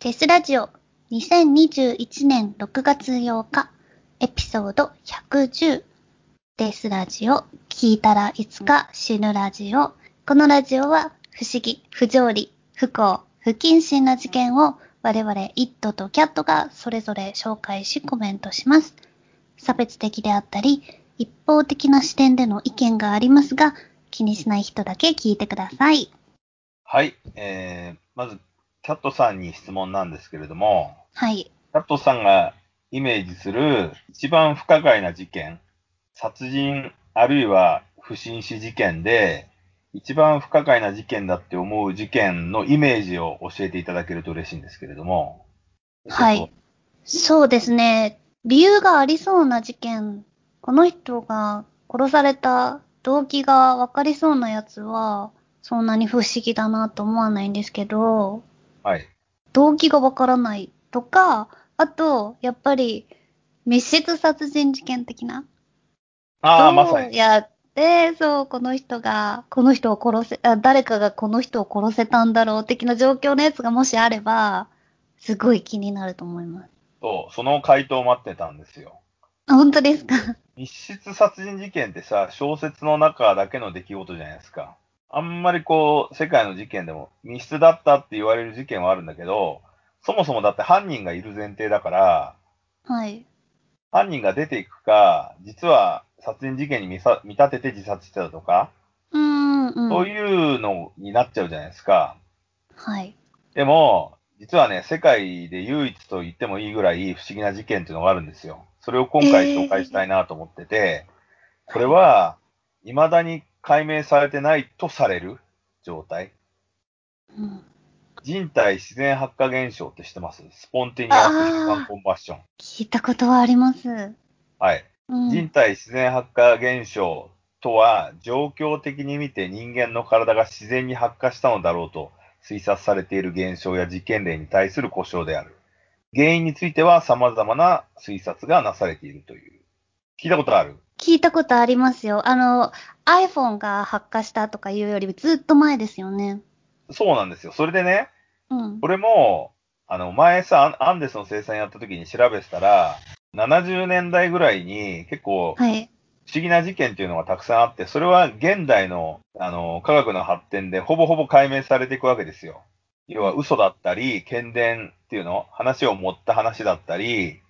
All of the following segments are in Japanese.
テスラジオ2021年6月8日エピソード110テスラジオ聞いたらいつか死ぬラジオこのラジオは不思議、不条理、不幸、不謹慎な事件を我々イットとキャットがそれぞれ紹介しコメントします。差別的であったり一方的な視点での意見がありますが気にしない人だけ聞いてください。はい。えー、まず、キャットさんに質問なんですけれども、はい。キャットさんがイメージする一番不可解な事件、殺人あるいは不審死事件で、一番不可解な事件だって思う事件のイメージを教えていただけると嬉しいんですけれども。はい。そうですね。理由がありそうな事件、この人が殺された動機がわかりそうなやつは、そんなに不思議だなと思わないんですけど、はい。動機がわからないとか、あと、やっぱり、密室殺人事件的な。ああ、まさに。やって、そう、この人が、この人を殺せ、あ、誰かがこの人を殺せたんだろう的な状況のやつがもしあれば、すごい気になると思います。そう、その回答を待ってたんですよ。あ、本当ですか？密室殺人事件ってさ、小説の中だけの出来事じゃないですか。あんまりこう、世界の事件でも密室だったって言われる事件はあるんだけど、そもそもだって犯人がいる前提だから、はい。犯人が出ていくか、実は殺人事件に見さ見立てて自殺してたとか、うん、うん。そういうのになっちゃうじゃないですか。はい。でも、実はね、世界で唯一と言ってもいいぐらい不思議な事件っていうのがあるんですよ。それを今回紹介したいなと思ってて、えー、これは、未だに解明されてないとされる状態？うん、人体自然発火現象って知ってます？スポンティニアスヒューマンコンバッション。聞いたことはあります。はい。うん、人体自然発火現象とは、状況的に見て人間の体が自然に発火したのだろうと推察されている現象や事件例に対する故障である。原因については様々な推察がなされているという。聞いたことある？聞いたことありますよ。あの、iPhone が発火したとかいうよりずっと前ですよね。そうなんですよ。それでね、うん。これも、あの、前さ、アンデスの生産やった時に調べてたら、70年代ぐらいに結構、はい。不思議な事件っていうのがたくさんあって、それは現代の、あの、科学の発展でほぼほぼ解明されていくわけですよ。要は嘘だったり、剣伝っていうの話を持った話だったり、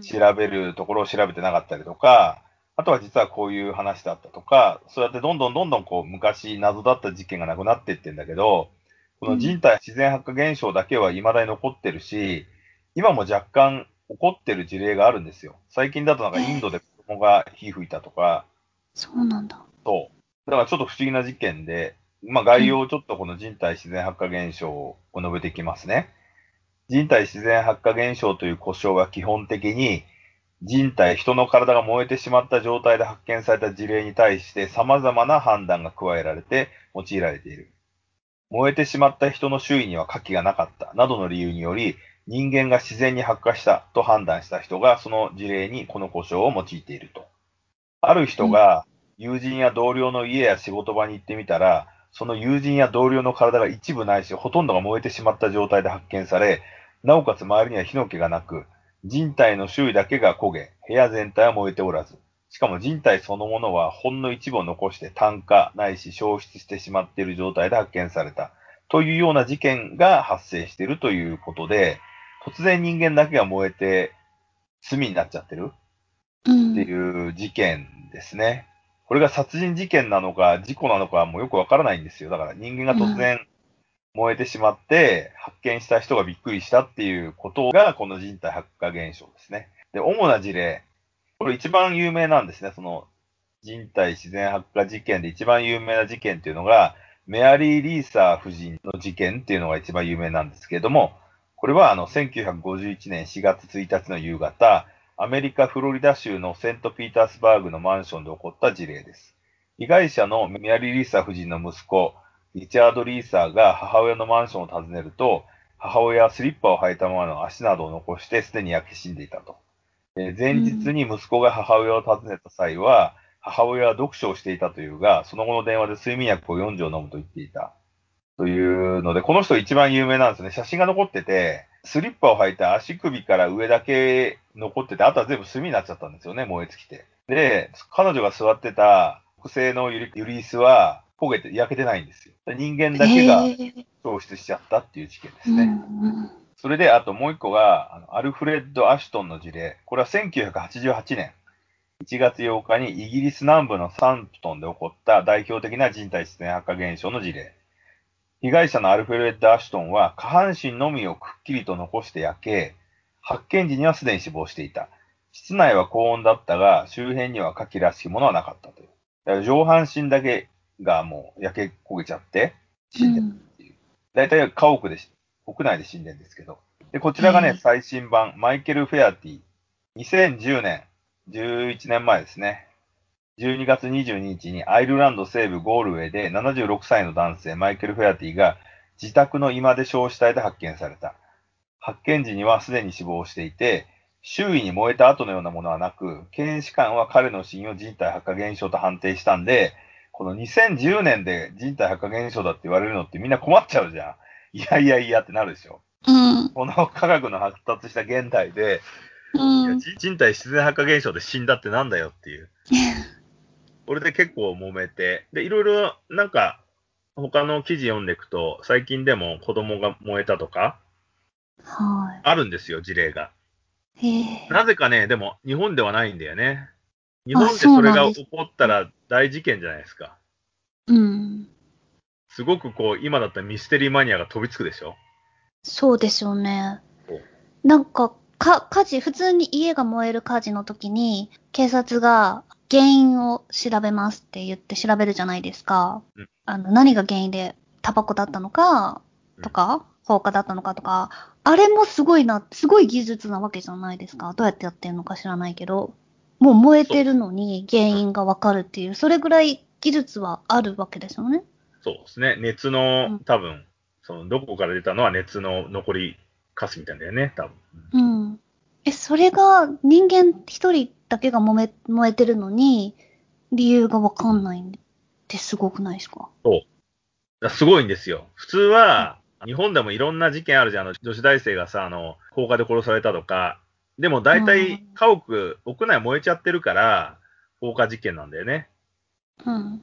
調べるところを調べてなかったりとか、あとは実はこういう話だったとか、そうやってどんどんどんどんこう昔謎だった事件がなくなっていってんだけど、この人体自然発火現象だけは未だに残ってるし、今も若干起こってる事例があるんですよ。最近だとなんかインドで子供が火吹いたとか。そうなんだ。そう。だからちょっと不思議な事件で、まあ概要をちょっとこの人体自然発火現象を述べていきますね。人体自然発火現象という故障は基本的に人体、人の体が燃えてしまった状態で発見された事例に対して様々な判断が加えられて用いられている。燃えてしまった人の周囲には火気がなかったなどの理由により、人間が自然に発火したと判断した人がその事例にこの故障を用いていると。ある人が友人や同僚の家や仕事場に行ってみたら、その友人や同僚の体が一部ないし、ほとんどが燃えてしまった状態で発見され、なおかつ周りには火の気がなく、人体の周囲だけが焦げ、部屋全体は燃えておらず、しかも人体そのものはほんの一部を残して炭化ないし消失してしまっている状態で発見されたというような事件が発生しているということで、突然人間だけが燃えて罪になっちゃってるっていう事件ですね。これが殺人事件なのか事故なのかもよくわからないんですよ。だから人間が突然燃えてしまって、発見した人がびっくりしたっていうことが、この人体発火現象ですね。で、主な事例、これ一番有名なんですね。その人体自然発火事件で一番有名な事件っていうのが、メアリー・リーサー夫人の事件っていうのが一番有名なんですけれども、これはあの1951年4月1日の夕方、アメリカ・フロリダ州のセント・ピータースバーグのマンションで起こった事例です。被害者のメアリー・リーサー夫人の息子、リチャード・リーサーが母親のマンションを訪ねると、母親はスリッパを履いたままの足などを残してすでに焼け死んでいたと。前日に息子が母親を訪ねた際は、母親は読書をしていたというが、その後の電話で睡眠薬を4錠飲むと言っていた。というので、この人一番有名なんですね。写真が残ってて、スリッパを履いた足首から上だけ残ってて、あとは全部炭になっちゃったんですよね、燃え尽きて。で、彼女が座ってた木製のユリユリ椅子は焦げて焼けてないんですよ。人間だけがへー消失しちゃったっていう事件ですうんね。うんそれで、あともう一個が、アルフレッド・アシュトンの事例。これは1988年1月8日にイギリス南部のサンプトンで起こった代表的な人体自然発火現象の事例。被害者のアルフレッド・アシュトンは下半身のみをくっきりと残して焼け、発見時にはすでに死亡していた。室内は高温だったが、周辺には火器らしきものはなかったという。上半身だけがもう焼け焦げちゃって死んでるっていう。大体家屋でし、屋内で死んでるんですけど。で、こちらがね、うん最新版、マイケル・フェアティ。2010年、11年前ですね。12月22日にアイルランド西部ゴールウェイで76歳の男性マイケル・フェアティが自宅の居間で焼死体で発見された。発見時にはすでに死亡していて、周囲に燃えた後のようなものはなく、検視官は彼の死因を人体発火現象と判定したんで、この2010年で人体発火現象だって言われるのってみんな困っちゃうじゃん。いやいやいやってなるでしょ。うん。この科学の発達した現代で、うん。人人体自然発火現象で死んだってなんだよっていう。これで結構揉めて、で、いろいろなんか、他の記事読んでいくと、最近でも子供が燃えたとか、はあるんですよ、事例が。なぜかね、でも日本ではないんだよね。日本でそれが起こったら大事件じゃないですか。うん。すごくこう、今だったらミステリーマニアが飛びつくでしょ？そうですよね。なんか、か、火事、普通に家が燃える火事の時に、警察が原因を調べますって言って調べるじゃないですか。うんあの、何が原因でタバコだったのか、とか、放火だったのかとか、あれもすごいな、すごい技術なわけじゃないですか。どうやってやってるのか知らないけど、もう燃えてるのに原因がわかるっていう、それぐらい技術はあるわけですよね。そうですね。熱うのん、多分、その、どこから出たのは熱の残りカスみたいなんだよね、多分。うん。え、それが人間一人だけが燃え、燃えてるのに、理由がわかんないんってすごくないですか？だからすごいんですよ。普通は、日本でもいろんな事件あるじゃん。あの、女子大生がさ、あの、放火で殺されたとか。でも大体うん、家屋、屋内燃えちゃってるから、放火事件なんだよね。うん。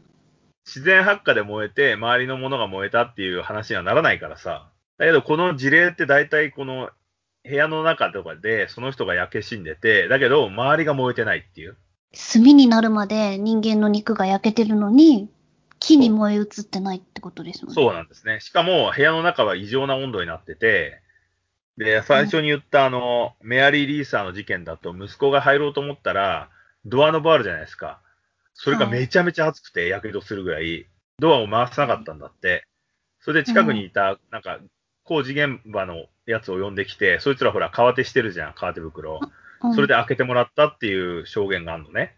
自然発火で燃えて、周りのものが燃えたっていう話にはならないからさ。だけど、この事例って大体この部屋の中とかで、その人が焼け死んでて、だけど、周りが燃えてないっていう。炭になるまで人間の肉が焼けてるのに、木に燃え移ってないってことですよね。そうなんですね。しかも、部屋の中は異常な温度になってて、で、最初に言ったあの、メアリー・リーサーの事件だと、息子が入ろうと思ったら、ドアノブあるじゃないですか。それがめちゃめちゃ熱くて、やけどするぐらい、ドアを回さなかったんだって。それで近くにいた、なんか、工事現場のやつを呼んできて、そいつらほら、革手してるじゃん、革手袋。うんそれで開けてもらったっていう証言があるのね。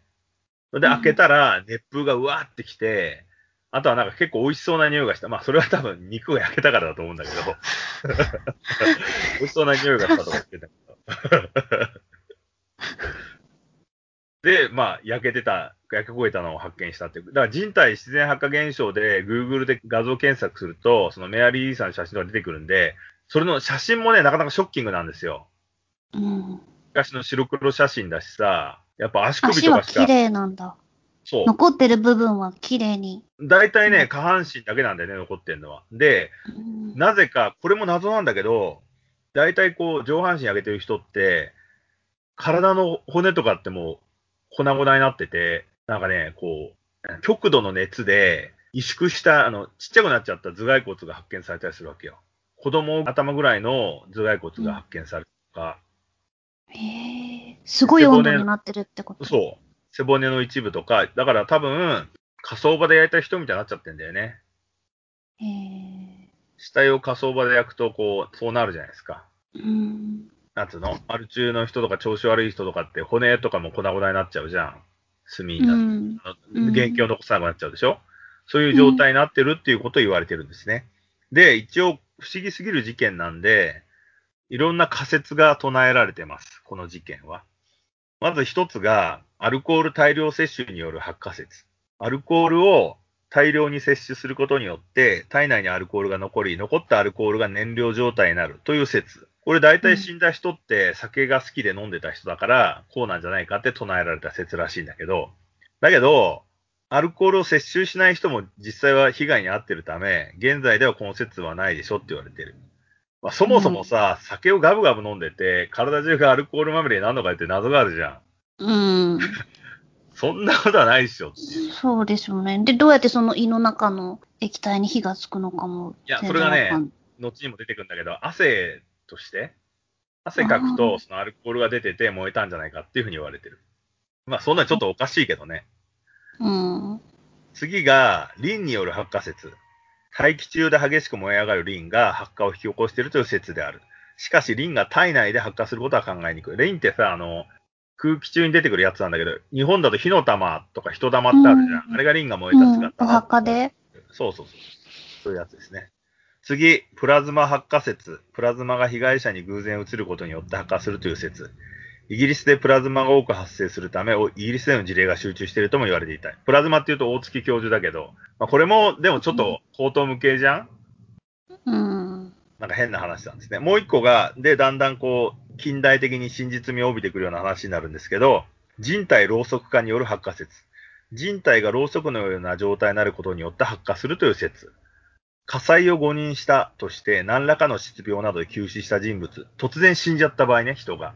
それで開けたら、熱風がうわーってきて、あとはなんか結構美味しそうな匂いがした。まあそれは多分肉が焼けたからだと思うんだけど。美味しそうな匂いがしたとか言ってたけど。で、まあ焼けてた、焼け焦げたのを発見したっていう。だから人体自然発火現象で Google で画像検索すると、そのメアリー・リーさんの写真が出てくるんで、それの写真もね、なかなかショッキングなんですよ。うん。昔の白黒写真だしさ、やっぱ足首足は綺とかしか、麗なんだ。そう。残ってる部分は綺麗に。大体ね、下半身だけなんだよね、残ってんのは。で、うんなぜか、これも謎なんだけど、大体こう、上半身上げてる人って、体の骨とかってもう、粉々になってて、なんかね、こう、極度の熱で、萎縮した、あの、ちっちゃくなっちゃった頭蓋骨が発見されたりするわけよ。子供頭ぐらいの頭蓋骨が発見されるとか、へえ。すごい温度になってるってこと？そう。背骨の一部とか、だから多分、火葬場で焼いた人みたいになっちゃってんだよね。へえ。死体を火葬場で焼くと、こう、そうなるじゃないですか。うん。なんつうの？アル中の人とか調子悪い人とかって骨とかも粉々になっちゃうじゃん。炭になっうん。うん元気を残さなくなっちゃうでしょ、そういう状態になってるっていうことを言われてるんですね。で、一応不思議すぎる事件なんで、いろんな仮説が唱えられてます。この事件は。まず一つが、アルコール大量摂取による発火説。アルコールを大量に摂取することによって、体内にアルコールが残り、残ったアルコールが燃料状態になるという説。これ大体死んだ人って酒が好きで飲んでた人だから、こうなんじゃないかって唱えられた説らしいんだけど、だけど、アルコールを摂取しない人も実際は被害に遭ってるため、現在ではこの説はないでしょって言われてる。まあ、そもそもさ、酒をガブガブ飲んでて、体中がアルコールまみれになるのかって謎があるじゃん。うん。そんなことはないっしょっていう。そうですよね。で、どうやってその胃の中の液体に火がつくのかも。いや全それがね後にも出てくるんだけど、汗として、汗かくと、そのアルコールが出てて燃えたんじゃないかっていうふうに言われてる。まあ、そんなにちょっとおかしいけどね。うん。次が、リンによる発火説。大気中で激しく燃え上がるリンが発火を引き起こしているという説である。しかし、リンが体内で発火することは考えにくい。リンってさ、あの、空気中に出てくるやつなんだけど、日本だと火の玉とか人玉ってあるじゃん。うんあれがリンが燃えたうん姿。お墓で？そうそうそう。そういうやつですね。次、プラズマ発火説。プラズマが被害者に偶然移ることによって発火するという説。イギリスでプラズマが多く発生するため、おイギリスでの事例が集中しているとも言われていた。プラズマっていうと大月教授だけど、まあ、これも、でもちょっと口頭無形じゃん？なんか変な話なんですね。もう一個が、で、だんだんこう、近代的に真実味を帯びてくるような話になるんですけど、人体ろうそく化による発火説。人体がろうそくのような状態になることによって発火するという説。火災を誤認したとして、何らかの失病などで急死した人物、突然死んじゃった場合ね、人が。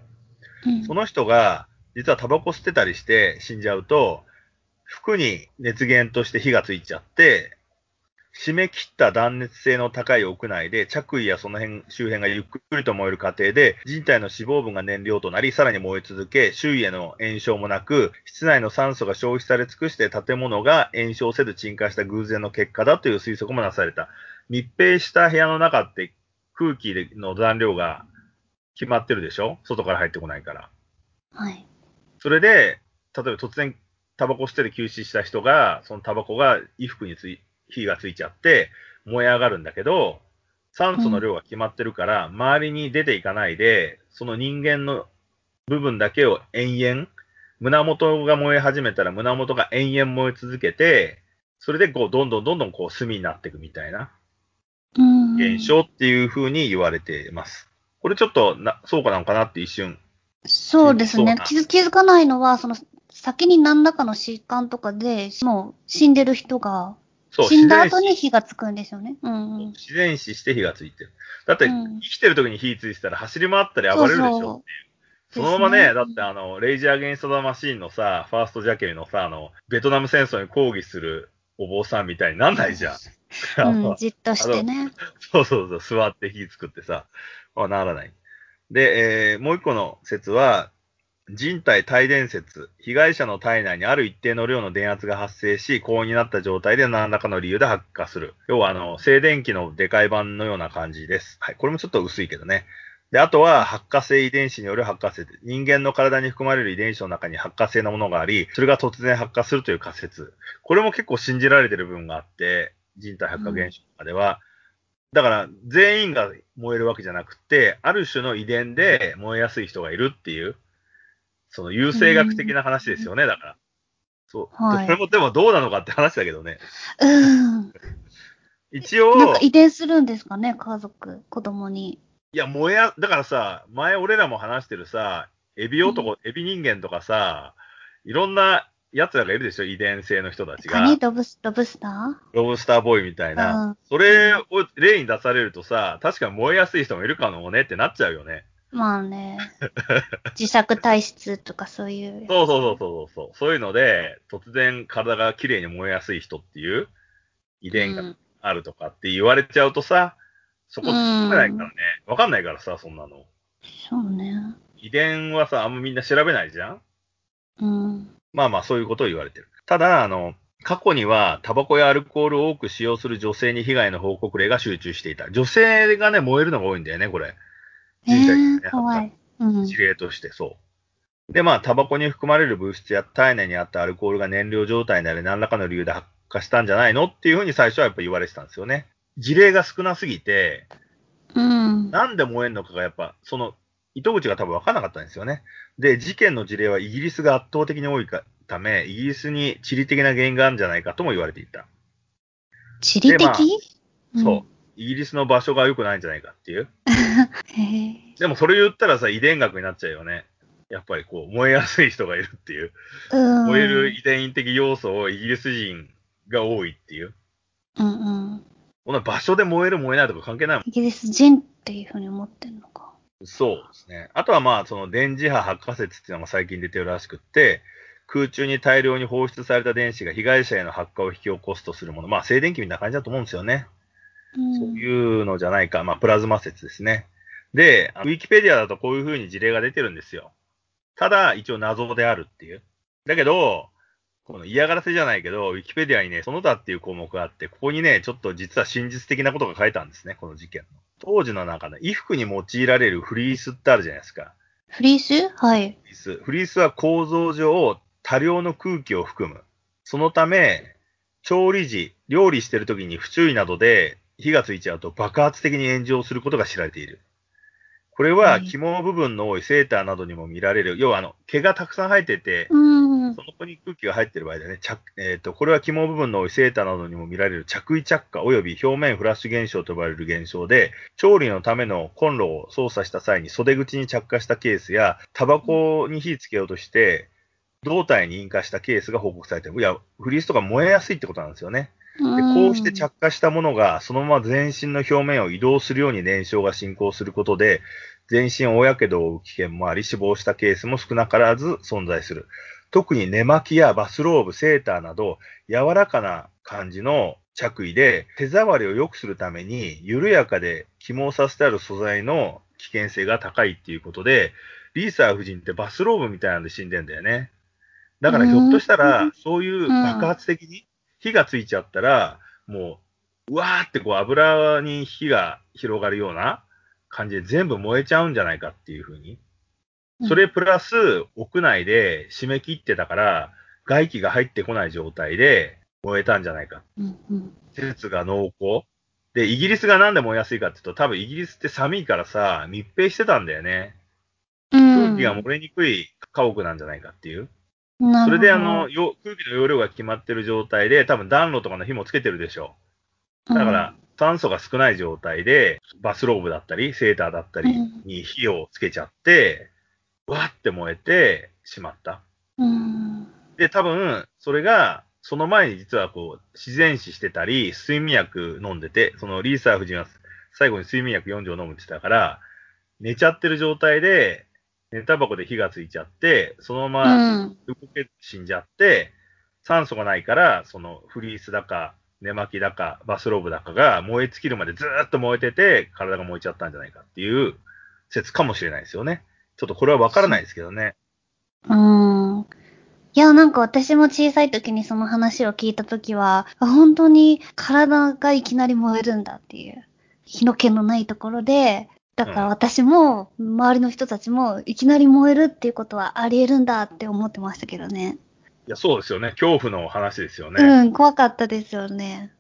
うんその人が、実はタバコ吸ってたりして死んじゃうと、服に熱源として火がついちゃって、締め切った断熱性の高い屋内で着衣やその辺周辺がゆっくりと燃える過程で人体の脂肪分が燃料となりさらに燃え続け周囲への炎症もなく室内の酸素が消費され尽くして建物が炎症せず鎮火した偶然の結果だという推測もなされた。密閉した部屋の中って空気の残量が決まってるでしょ？外から入ってこないから。はい。それで、例えば突然タバコ捨てで休止した人が、そのタバコが衣服につい、火がついちゃって燃え上がるんだけど、酸素の量が決まってるから、周りに出ていかないで、その人間の部分だけを延々、胸元が燃え始めたら胸元が延々燃え続けて、それでこう、どんどんどんどんこう、炭になっていくみたいなうん。現象っていう風に言われています。これちょっとな、そうかなのかなって一瞬そうですね。気づ気づかないのは、その、先に何らかの疾患とかで、もう死んでる人が、死んだ後に火がつくんですよね。うんうん。自然死して火がついてる。だって、うん生きてる時に火ついてたら走り回ったり暴れるでしょ。そうそそうのままね、ねだってあの、レイジー・アゲインスト・ザ・マシーンのさ、ファースト・ジャケルのさ、あの、ベトナム戦争に抗議するお坊さんみたいになんないじゃん。あうん、のじっとしてね。そうそうそう、座って火作ってさ、あならない。で、えーもう一個の説は、人体帯電説。被害者の体内にある一定の量の電圧が発生し、高温になった状態で何らかの理由で発火する。要は、あの、静電気のデカい版のような感じです。はい。これもちょっと薄いけどね。で、あとは、発火性遺伝子による発火説。人間の体に含まれる遺伝子の中に発火性のものがあり、それが突然発火するという仮説。これも結構信じられてる部分があって、人体発火現象とかでは、だから、全員が燃えるわけじゃなくて、ある種の遺伝で燃えやすい人がいるっていう、その優生学的な話ですよね、だから。そう。はいこれもでもどうなのかって話だけどね。うん。一応、なんか遺伝するんですかね、家族、子供に。いや、燃えや、だからさ、前俺らも話してるさ、エビ男、エビ人間とかさ、いろんな奴らがいるでしょ、遺伝性の人たちが。ロブス、ロブスタロブスターボーイみたいーな。うん。それを例に出されるとさ、確かに燃えやすい人もいるかもねってなっちゃうよね。まあね。自作体質とかそういう。そうそうそうそうそう。そういうので、突然体が綺麗に燃えやすい人っていう遺伝がうんあるとかって言われちゃうとさ、そこ突っ込めないからね。うわかんないからさ、そんなの。そうね。遺伝はさ、あんまみんな調べないじゃん？うん。まあまあそういうことを言われてる。ただ、あの、過去にはタバコやアルコールを多く使用する女性に被害の報告例が集中していた。女性がね、燃えるのが多いんだよね、これ。え人体にねい。としてそう。で、まあ、タバコに含まれる物質や体内にあったアルコールが燃料状態になり何らかの理由で発火したんじゃないのっていうふうに最初はやっぱ言われてたんですよね。事例が少なすぎて、うん。なんで燃えるのかがやっぱ、その、糸口が多分分からなかったんですよね。で、事件の事例はイギリスが圧倒的に多いかため、イギリスに地理的な原因があるんじゃないかとも言われていた。地理的、でまあうんそう。イギリスの場所が良くないんじゃないかっていう。でもそれ言ったらさ、遺伝学になっちゃうよね。やっぱりこう、燃えやすい人がいるっていう。うん。燃える遺伝的要素をイギリス人が多いっていう。うんうん。この場所で燃える燃えないとか関係ないもん。イギリス人っていうふうに思ってんのか。そうですね。あとはまあ、その電磁波発火説っていうのが最近出てるらしくって、空中に大量に放出された電子が被害者への発火を引き起こすとするもの。まあ、静電気みたいな感じだと思うんですよね。うん。そういうのじゃないか。まあ、プラズマ説ですね。で、ウィキペディアだとこういう風に事例が出てるんですよ。ただ、一応謎であるっていう。だけど、この嫌がらせじゃないけど、ウィキペディアにね、その他っていう項目があって、ここにね、ちょっと実は真実的なことが書いたんですね、この事件の。当時の中で、衣服に用いられるフリースってあるじゃないですか。フリース？はい。フリース。フリースは構造上多量の空気を含む。そのため、調理時、料理してる時に不注意などで火がついちゃうと爆発的に炎上することが知られている。これははい肝部分の多いセーターなどにも見られる。要はあの、毛がたくさん生えてて、うん。その子に空気が入ってる場合だね。着えっ、と、これは肝部分の多いセーターなどにも見られる着衣着火及び表面フラッシュ現象と呼ばれる現象で、調理のためのコンロを操作した際に袖口に着火したケースや、タバコに火つけようとして、胴体に引火したケースが報告されている。いや、フリースとか燃えやすいってことなんですよね。でこうして着火したものが、そのまま全身の表面を移動するように燃焼が進行することで、全身大やけどを負う危険もあり、死亡したケースも少なからず存在する。特に寝巻きやバスローブ、セーターなど、柔らかな感じの着衣で、手触りを良くするために、緩やかで起毛させてある素材の危険性が高いっていうことで、リーサー夫人ってバスローブみたいなんで死んでんだよね。だからひょっとしたうらん、そういう爆発的に火がついちゃったら、もう、うわーってこう油に火が広がるような感じで全部燃えちゃうんじゃないかっていうふうに。それプラス、屋内で締め切ってたから、外気が入ってこない状態で燃えたんじゃないか。説が濃厚。で、イギリスがなんで燃えやすいかっていうと、多分イギリスって寒いからさ、密閉してたんだよね。うん。空気が漏れにくい家屋なんじゃないかっていう。それであの、、よ空気の容量が決まってる状態で、多分暖炉とかの火もつけてるでしょう。だから、酸素が少ない状態で、バスローブだったり、セーターだったりに火をつけちゃって、わーって燃えてしまった。うん。で、多分、それが、その前に実はこう、自然死してたり、睡眠薬飲んでて、そのリーサー夫人は最後に睡眠薬4錠飲むって言ってたから、寝ちゃってる状態で、寝タバコで火がついちゃって、そのままうん。動けず死んじゃって、酸素がないから、そのフリースだか、寝巻きだか、バスローブだかが燃え尽きるまでずーっと燃えてて、体が燃えちゃったんじゃないかっていう説かもしれないですよね。ちょっとこれはわからないですけどね。うん。いや、なんか私も小さい時にその話を聞いた時は、あ本当に体がいきなり燃えるんだっていう。火の気のないところで、だから私も、周りの人たちも、いきなり燃えるっていうことはあり得るんだって思ってましたけどね。いや、そうですよね。恐怖の話ですよね。うん、怖かったですよね。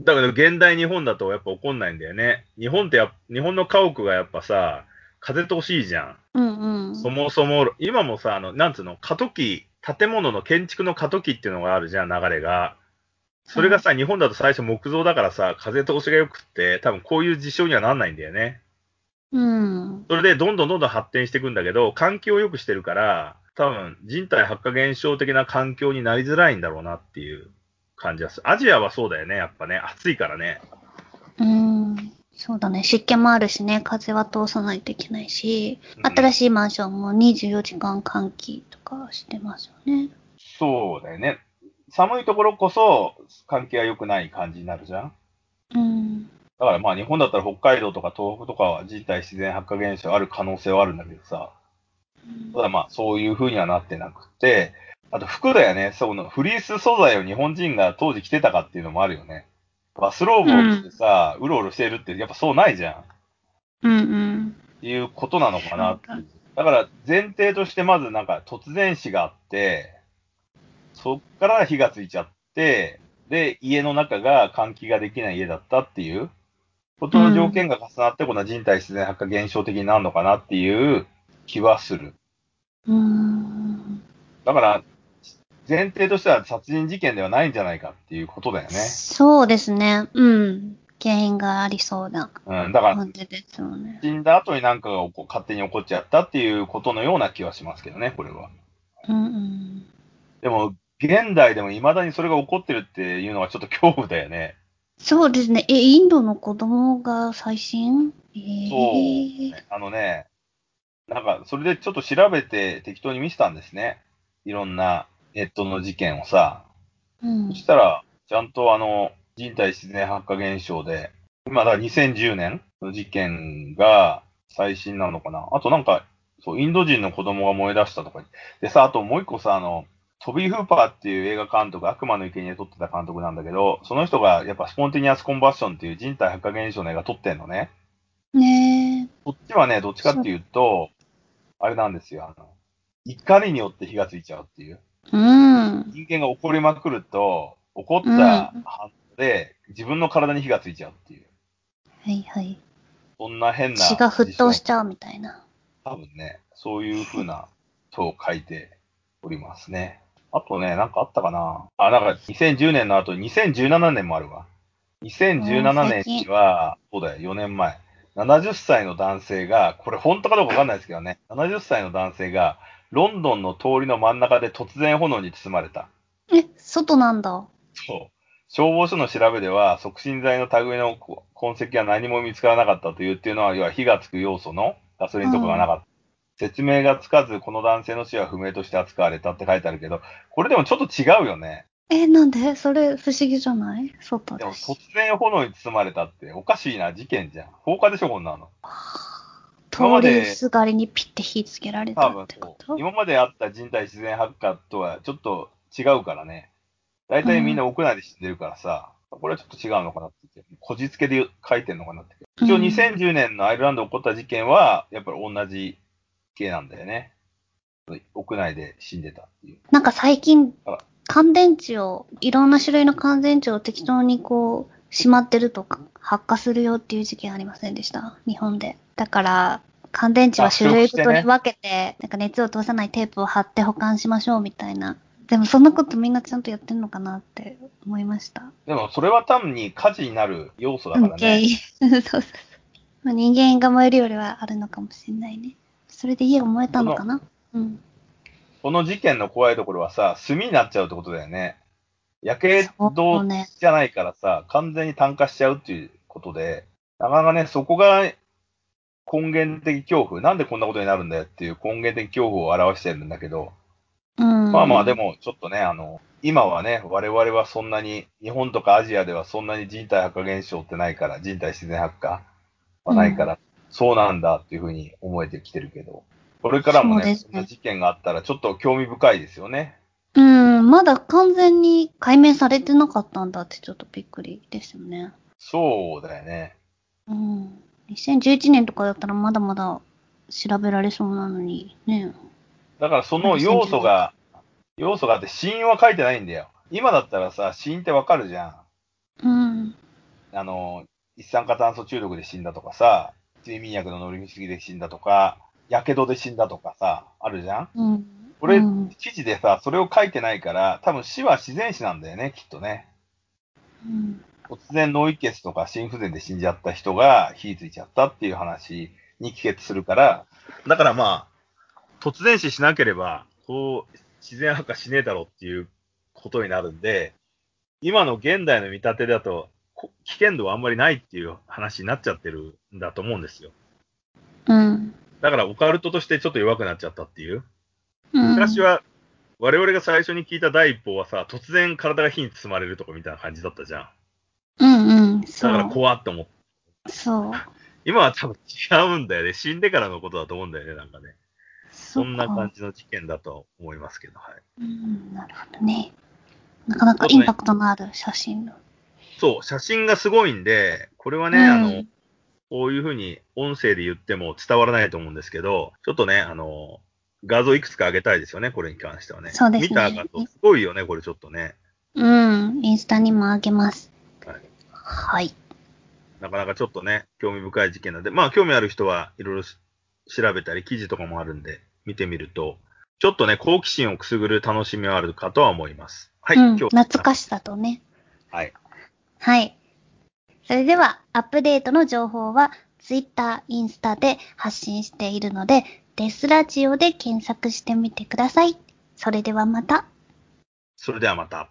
だけど、現代日本だとやっぱ起こんないんだよね。日本ってやっ日本の家屋がやっぱさ、風通しいいじゃん。うんうん。そもそも、今もさ、あの、なんつうの、過渡期、建物の建築の過渡期っていうのがあるじゃん、流れが。それがさ、日本だと最初木造だからさ、風通しが良くって、多分こういう事象にはなんないんだよね。うん。それでどんどんどんどん発展していくんだけど、環境を良くしてるから、多分人体発火現象的な環境になりづらいんだろうなっていう感じがする。アジアはそうだよね、やっぱね。暑いからね。うん。そうだね。湿気もあるしね。風は通さないといけないし、うん新しいマンションも24時間換気とかしてますよね。そうだよね。寒いところこそ環境が良くない感じになるじゃん。うん。だからまあ日本だったら北海道とか東北とかは人体自然発火現象ある可能性はあるんだけどさ。ただまあそういう風にはなってなくて、あと服だよね。そのフリース素材を日本人が当時着てたかっていうのもあるよね。バスローブを着てさ、うろうろしてるってやっぱそうないじゃん。っうんうん。ていうことなのかなって。だから前提としてまずなんか突然死があって、そっから火がついちゃって、で、家の中が換気ができない家だったっていうことの条件が重なって、この人体自然発火現象的になるのかなっていう気はする。うん。だから、前提としては殺人事件ではないんじゃないかっていうことだよね。そうですね。うん。原因がありそうなうん、だから、感じですよね。死んだ後になんかが勝手に起こっちゃったっていうことのような気はしますけどね、これは。うんうん。でも、現代でも未だにそれが起こってるっていうのはちょっと恐怖だよね。そうですね。え、インドの子供が最新？えー、そう。あのね、なんか、それでちょっと調べて適当に見せたんですね。いろんなネットの事件をさ。うんそ。したら、ちゃんとあの、人体自然発火現象で、今だから2010年の事件が最新なのかな。あとなんか、そう、インド人の子供が燃え出したとか。でさ、あともう一個さ、あの、トビー・フーパーっていう映画監督、悪魔の生贄撮ってた監督なんだけど、その人がやっぱスポンティニアス・コンバッションっていう人体発火現象の映画撮ってんのね。ねこっちはね、どっちかっていうと、あれなんですよ、あの、怒りによって火がついちゃうっていう。え。うん。人間が怒りまくると、怒ったうん反応で自分の体に火がついちゃうっていう。はいはい。そんな変な。血が沸騰しちゃうみたいな。多分ね、そういう風なとを書いておりますね。あとね、なんかあったかなあ、なんか2010年の後、2017年もあるわ。2017年には、そうだよ、4年前。70歳の男性が、これ本当かどうかわかんないですけどね、70歳の男性が、ロンドンの通りの真ん中で突然炎に包まれた。え、外なんだ。そう。消防署の調べでは、促進剤の類のこ痕跡は何も見つからなかったというっていうのは、要は火がつく要素のガソリンとかがなかった。説明がつかず、この男性の死は不明として扱われたって書いてあるけど、これでもちょっと違うよね。え、なんで？それ不思議じゃない？外でも。突然炎に包まれたっておかしいな、事件じゃん。放火でしょ、こんなの。通今までりすがりにピッて火つけられたってこ。と？今まであった人体自然発火とはちょっと違うからね。大体みんな屋内で死んでるからさ、これはちょっと違うのかなってこじつけで書いてんのかなって。一応うん2010年のアイルランドで起こった事件は、やっぱり同じ系なんだよね。屋内で死んでたっていう。なんか最近あ、乾電池を、いろんな種類の乾電池を適当にこう、しまってるとか、発火するよっていう事件ありませんでした？日本で。だから、乾電池は種類ごとに分けて、なんか熱を通さないテープを貼って保管しましょうみたいな。でもそんなことみんなちゃんとやってんのかなって思いました。でもそれは単に火事になる要素だから原ね。因。そうそうそう。まあ、人間が燃えるよりはあるのかもしれないね。それで家が燃えたのかな？うん。この事件の怖いところはさ、炭になっちゃうってことだよね。やけどね。じゃないからさ、完全に炭化しちゃうっていうことで、なかなかね、そこが根源的恐怖、なんでこんなことになるんだよっていう根源的恐怖を表してるんだけど、うん。まあまあでもちょっとね、あの、今はね、我々はそんなに、日本とかアジアではそんなに人体発火現象ってないから、人体自然発火はないから、そうなんだっていうふうに思えてきてるけど、これからもね、そねそんな事件があったらちょっと興味深いですよね。うん、まだ完全に解明されてなかったんだってちょっとびっくりですよね。そうだよね。うん。2011年とかだったらまだまだ調べられそうなのにね。だからその要素が、要素があって死因は書いてないんだよ。今だったらさ、死因ってわかるじゃん。うん。あの、一酸化炭素中毒で死んだとかさ、睡眠薬の乗りすぎで死んだとか、火傷で死んだとかさ、あるじゃん？うん。これ、うん記事でさ、それを書いてないから、多分死は自然死なんだよね、きっとね。うん。突然脳溢血とか心不全で死んじゃった人が火ついちゃったっていう話に帰結するから、だからまあ、突然死しなければ、こう、自然発火しねえだろうっていうことになるんで、今の現代の見立てだと、こ危険度はあんまりないっていう話になっちゃってるんだと思うんですよ。うん。だからオカルトとしてちょっと弱くなっちゃったっていう。うん。昔は、我々が最初に聞いた第一報はさ、突然体が火に包まれるとかみたいな感じだったじゃん。うんうん。そだからう。怖って思って。そう。今は多分違うんだよね。死んでからのことだと思うんだよね、なんかね。そんな感じ。じの事件だと思いますけど、はい。うん、なるほどね。なかなかインパクトのある写真の。そう、写真がすごいんで、これはね、うんあの、こういうふうに音声で言っても伝わらないと思うんですけど、ちょっとね、あの、画像いくつか上げたいですよね、これに関してはね。そうですね見た画像、すごいよね、これちょっとね。うん。インスタにもあげます。はいはい。なかなかちょっとね、興味深い事件なんで、まあ、興味ある人はいろいろし調べたり、記事とかもあるんで、見てみると、ちょっとね、好奇心をくすぐる楽しみはあるかとは思います。はい、うん。今日。懐かしさとね。はい。はい。それでは、アップデートの情報は、ツイッター、インスタで発信しているので、デスラジオで検索してみてください。それではまた。それではまた。